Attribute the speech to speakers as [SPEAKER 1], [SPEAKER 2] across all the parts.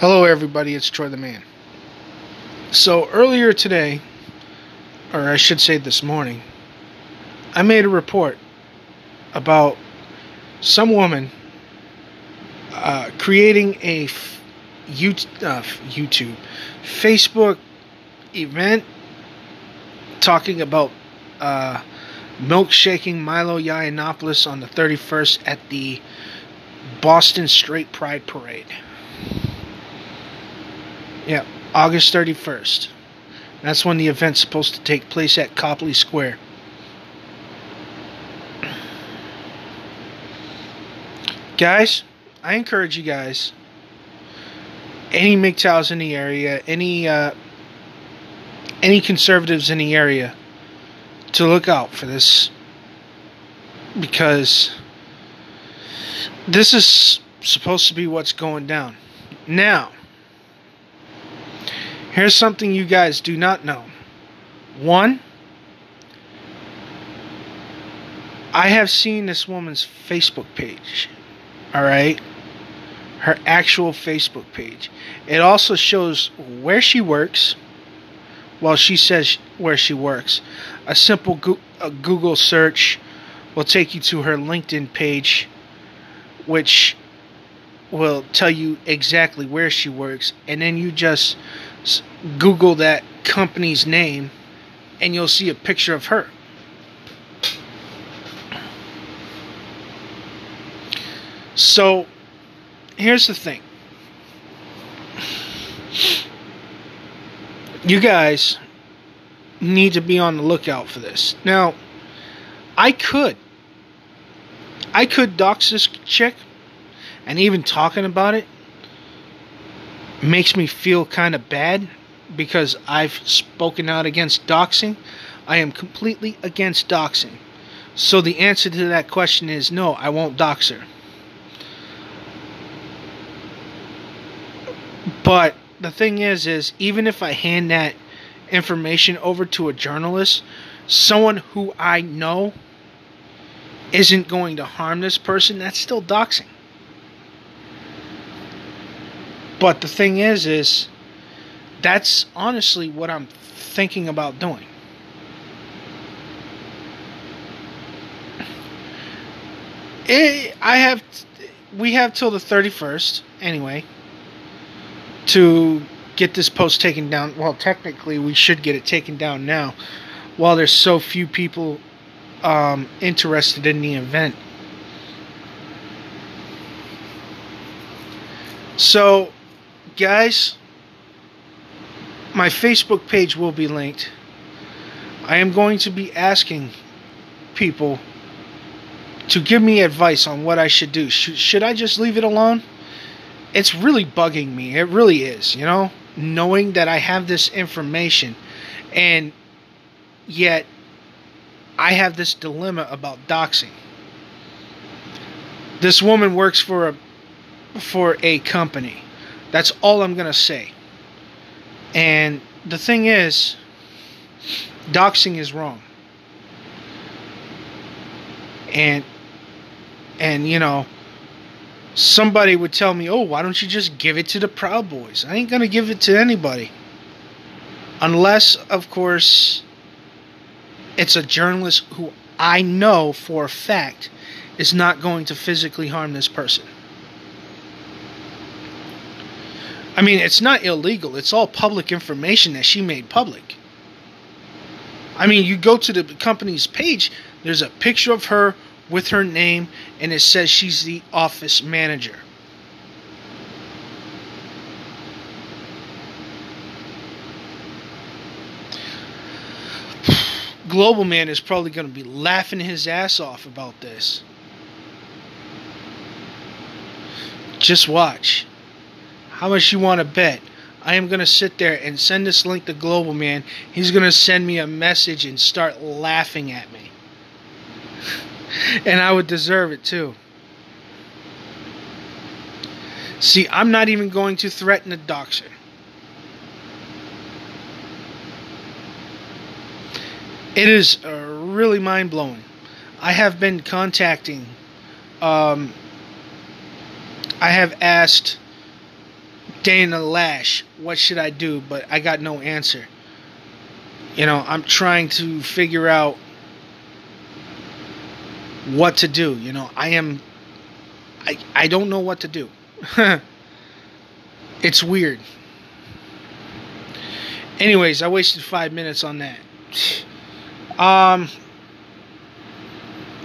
[SPEAKER 1] Hello, everybody. It's Troy the Man. So, earlier today, or I should say this morning, I made a report about some woman uh, creating a YouTube, uh, YouTube, Facebook event talking about uh, milkshaking Milo Yiannopoulos on the 31st at the Boston Straight Pride Parade. Yeah, August 31st. That's when the event's supposed to take place at Copley Square. Guys, I encourage you guys, any MGTOWs in the area, any uh, any conservatives in the area, to look out for this because this is supposed to be what's going down. Now, Here's something you guys do not know. One, I have seen this woman's Facebook page. All right? Her actual Facebook page. It also shows where she works. Well, she says where she works. A simple Google search will take you to her LinkedIn page, which will tell you exactly where she works. And then you just Google that company's name and you'll see a picture of her. So, here's the thing. You guys need to be on the lookout for this. Now, I could. I could dox this chick, and even talking about it makes me feel kind of bad because I've spoken out against doxing. I am completely against doxing. So the answer to that question is no, I won't dox her. But the thing is is even if I hand that information over to a journalist, someone who I know isn't going to harm this person, that's still doxing. But the thing is, is that's honestly what I'm thinking about doing. It, I have, we have till the 31st anyway to get this post taken down. Well, technically, we should get it taken down now while there's so few people um, interested in the event. So, guys, my Facebook page will be linked. I am going to be asking people to give me advice on what I should do. Should, should I just leave it alone? It's really bugging me. It really is, you know, knowing that I have this information and yet I have this dilemma about doxing. This woman works for a for a company. That's all I'm going to say. And the thing is, doxing is wrong. And and you know, somebody would tell me, "Oh, why don't you just give it to the Proud Boys?" I ain't going to give it to anybody. Unless, of course, it's a journalist who I know for a fact is not going to physically harm this person. I mean, it's not illegal. It's all public information that she made public. I mean, you go to the company's page, there's a picture of her with her name, and it says she's the office manager. Global Man is probably going to be laughing his ass off about this. Just watch. How much you want to bet? I am going to sit there and send this link to Global Man. He's going to send me a message and start laughing at me. and I would deserve it too. See, I'm not even going to threaten a doxer. It is uh, really mind blowing. I have been contacting, um, I have asked in the lash. What should I do? But I got no answer. You know, I'm trying to figure out what to do. You know, I am. I I don't know what to do. it's weird. Anyways, I wasted five minutes on that. Um.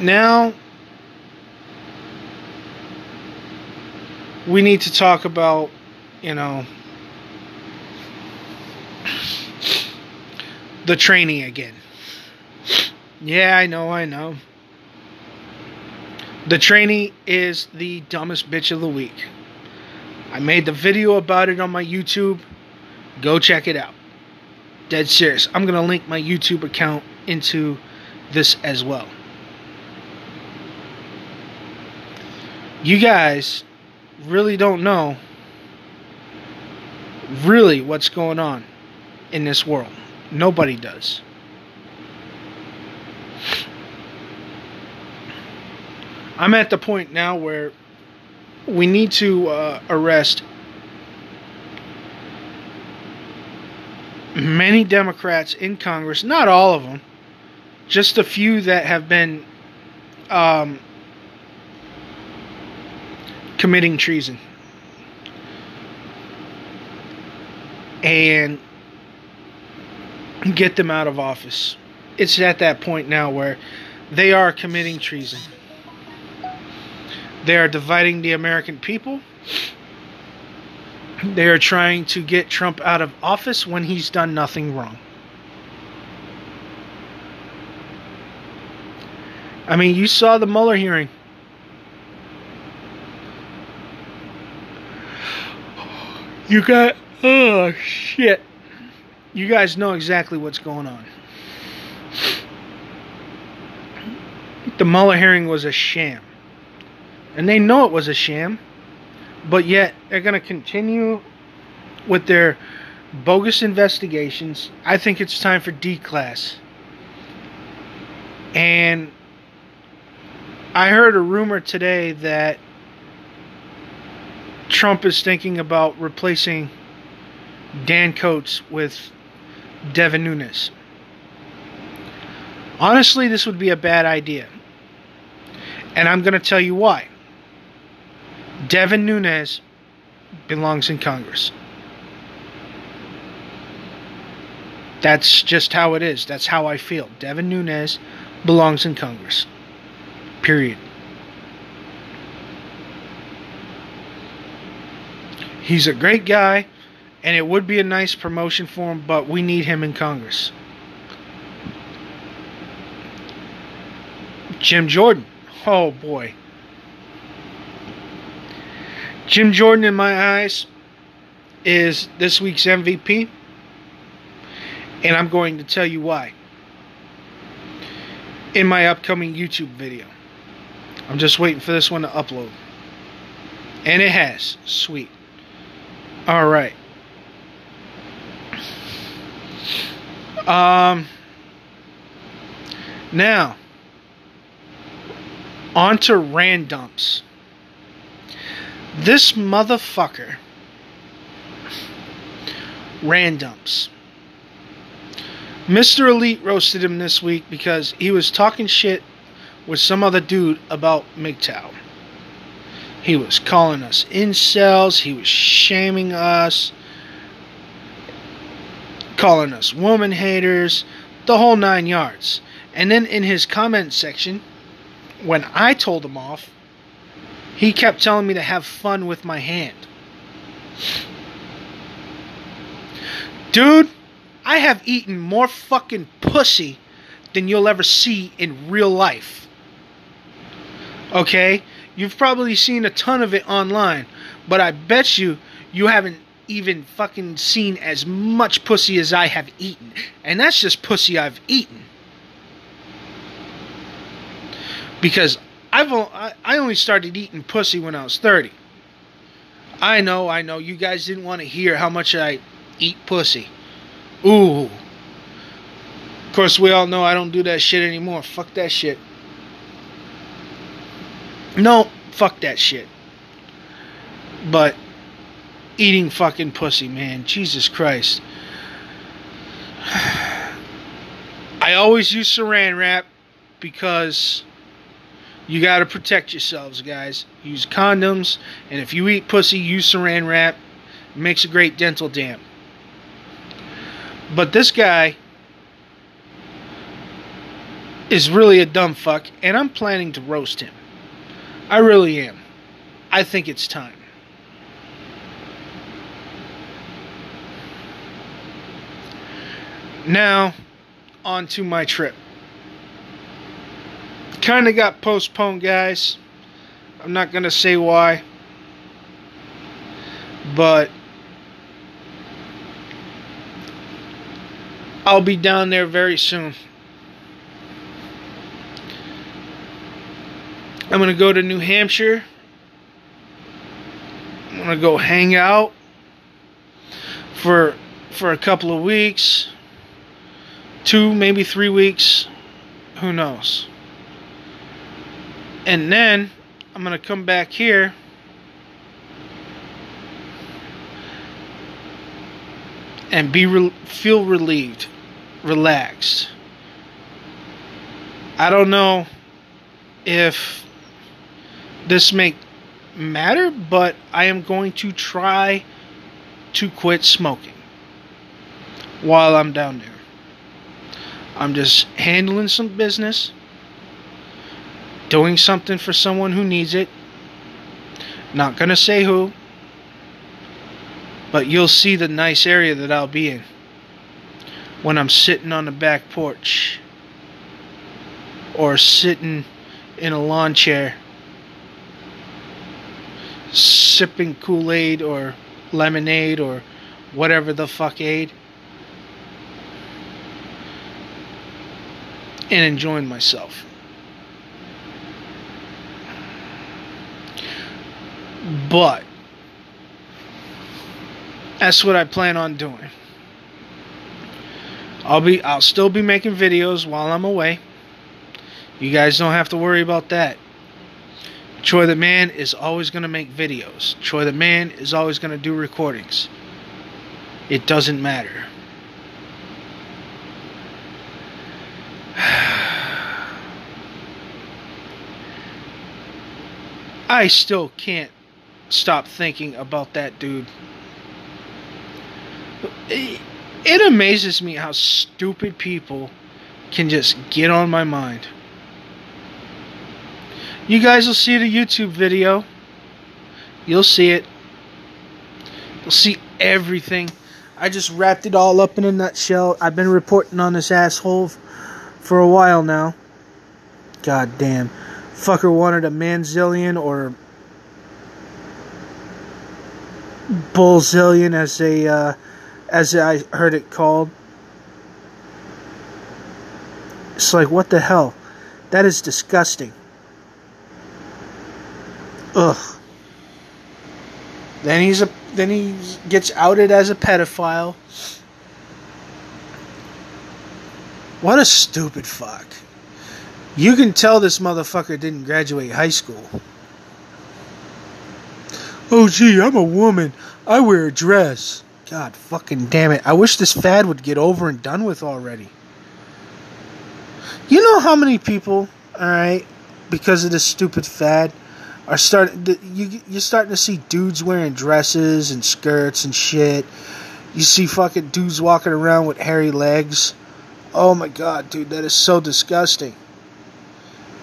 [SPEAKER 1] Now we need to talk about, you know, the training again. Yeah, I know, I know. The trainee is the dumbest bitch of the week. I made the video about it on my YouTube. Go check it out. Dead serious. I'm going to link my YouTube account into this as well. You guys really don't know really what's going on in this world. Nobody does. I'm at the point now where we need to uh, arrest many Democrats in Congress, not all of them, just a few that have been um, committing treason. And get them out of office. It's at that point now where they are committing treason. They are dividing the American people. They are trying to get Trump out of office when he's done nothing wrong. I mean, you saw the Mueller hearing. You got. Oh, shit. You guys know exactly what's going on. The Mueller hearing was a sham. And they know it was a sham. But yet, they're going to continue with their bogus investigations. I think it's time for D class. And I heard a rumor today that Trump is thinking about replacing Dan Coats with Devin Nunes. Honestly, this would be a bad idea. And I'm going to tell you why. Devin Nunes belongs in Congress. That's just how it is. That's how I feel. Devin Nunes belongs in Congress. Period. He's a great guy, and it would be a nice promotion for him, but we need him in Congress. Jim Jordan. Oh boy. Jim Jordan, in my eyes, is this week's MVP, and I'm going to tell you why in my upcoming YouTube video. I'm just waiting for this one to upload. And it has. Sweet. All right. Um. Now, on to randoms. This motherfucker randoms. Mr. Elite roasted him this week because he was talking shit with some other dude about MGTOW. He was calling us incels. He was shaming us, calling us woman haters, the whole nine yards. And then in his comment section, when I told him off, he kept telling me to have fun with my hand. Dude, I have eaten more fucking pussy than you'll ever see in real life. Okay? You've probably seen a ton of it online, but I bet you you haven't even fucking seen as much pussy as I have eaten. And that's just pussy I've eaten. Because I've I only started eating pussy when I was 30. I know, I know you guys didn't want to hear how much I eat pussy. Ooh. Of course, we all know I don't do that shit anymore. Fuck that shit. No, fuck that shit. But eating fucking pussy, man. Jesus Christ. I always use saran wrap because you got to protect yourselves, guys. Use condoms, and if you eat pussy, use saran wrap. It makes a great dental dam. But this guy is really a dumb fuck, and I'm planning to roast him. I really am. I think it's time. Now, on to my trip. Kind of got postponed, guys. I'm not going to say why. But I'll be down there very soon. I'm going to go to New Hampshire. I'm going to go hang out for for a couple of weeks. 2 maybe 3 weeks. Who knows? And then I'm going to come back here and be re- feel relieved, relaxed. I don't know if this may matter, but I am going to try to quit smoking while I'm down there. I'm just handling some business, doing something for someone who needs it. Not gonna say who, but you'll see the nice area that I'll be in when I'm sitting on the back porch or sitting in a lawn chair sipping Kool Aid or lemonade or whatever the fuck aid and enjoying myself. But that's what I plan on doing. I'll be I'll still be making videos while I'm away. You guys don't have to worry about that. Troy the Man is always going to make videos. Troy the Man is always going to do recordings. It doesn't matter. I still can't stop thinking about that dude. It amazes me how stupid people can just get on my mind. You guys will see the YouTube video. You'll see it. You'll see everything. I just wrapped it all up in a nutshell. I've been reporting on this asshole for a while now. God damn. Fucker wanted a manzillion or bullzillion as a uh, as I heard it called. It's like what the hell? That is disgusting. Ugh. Then he's a then he gets outed as a pedophile. What a stupid fuck. You can tell this motherfucker didn't graduate high school. Oh gee, I'm a woman. I wear a dress. God fucking damn it. I wish this fad would get over and done with already. You know how many people, alright, because of this stupid fad, are starting you you're starting to see dudes wearing dresses and skirts and shit. You see fucking dudes walking around with hairy legs. Oh my god, dude, that is so disgusting.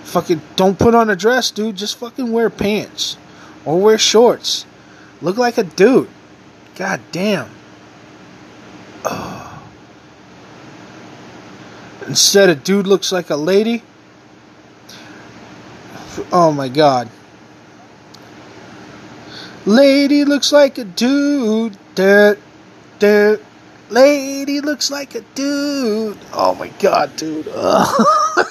[SPEAKER 1] Fucking don't put on a dress, dude. Just fucking wear pants or wear shorts. Look like a dude. God damn. Oh. Instead, a dude looks like a lady. Oh my god. Lady looks like a dude. Duh, duh. Lady looks like a dude. Oh my god, dude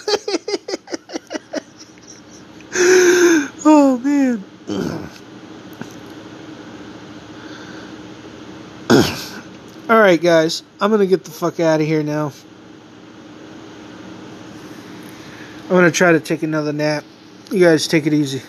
[SPEAKER 1] man. Alright, guys. I'm going to get the fuck out of here now. I'm going to try to take another nap. You guys take it easy.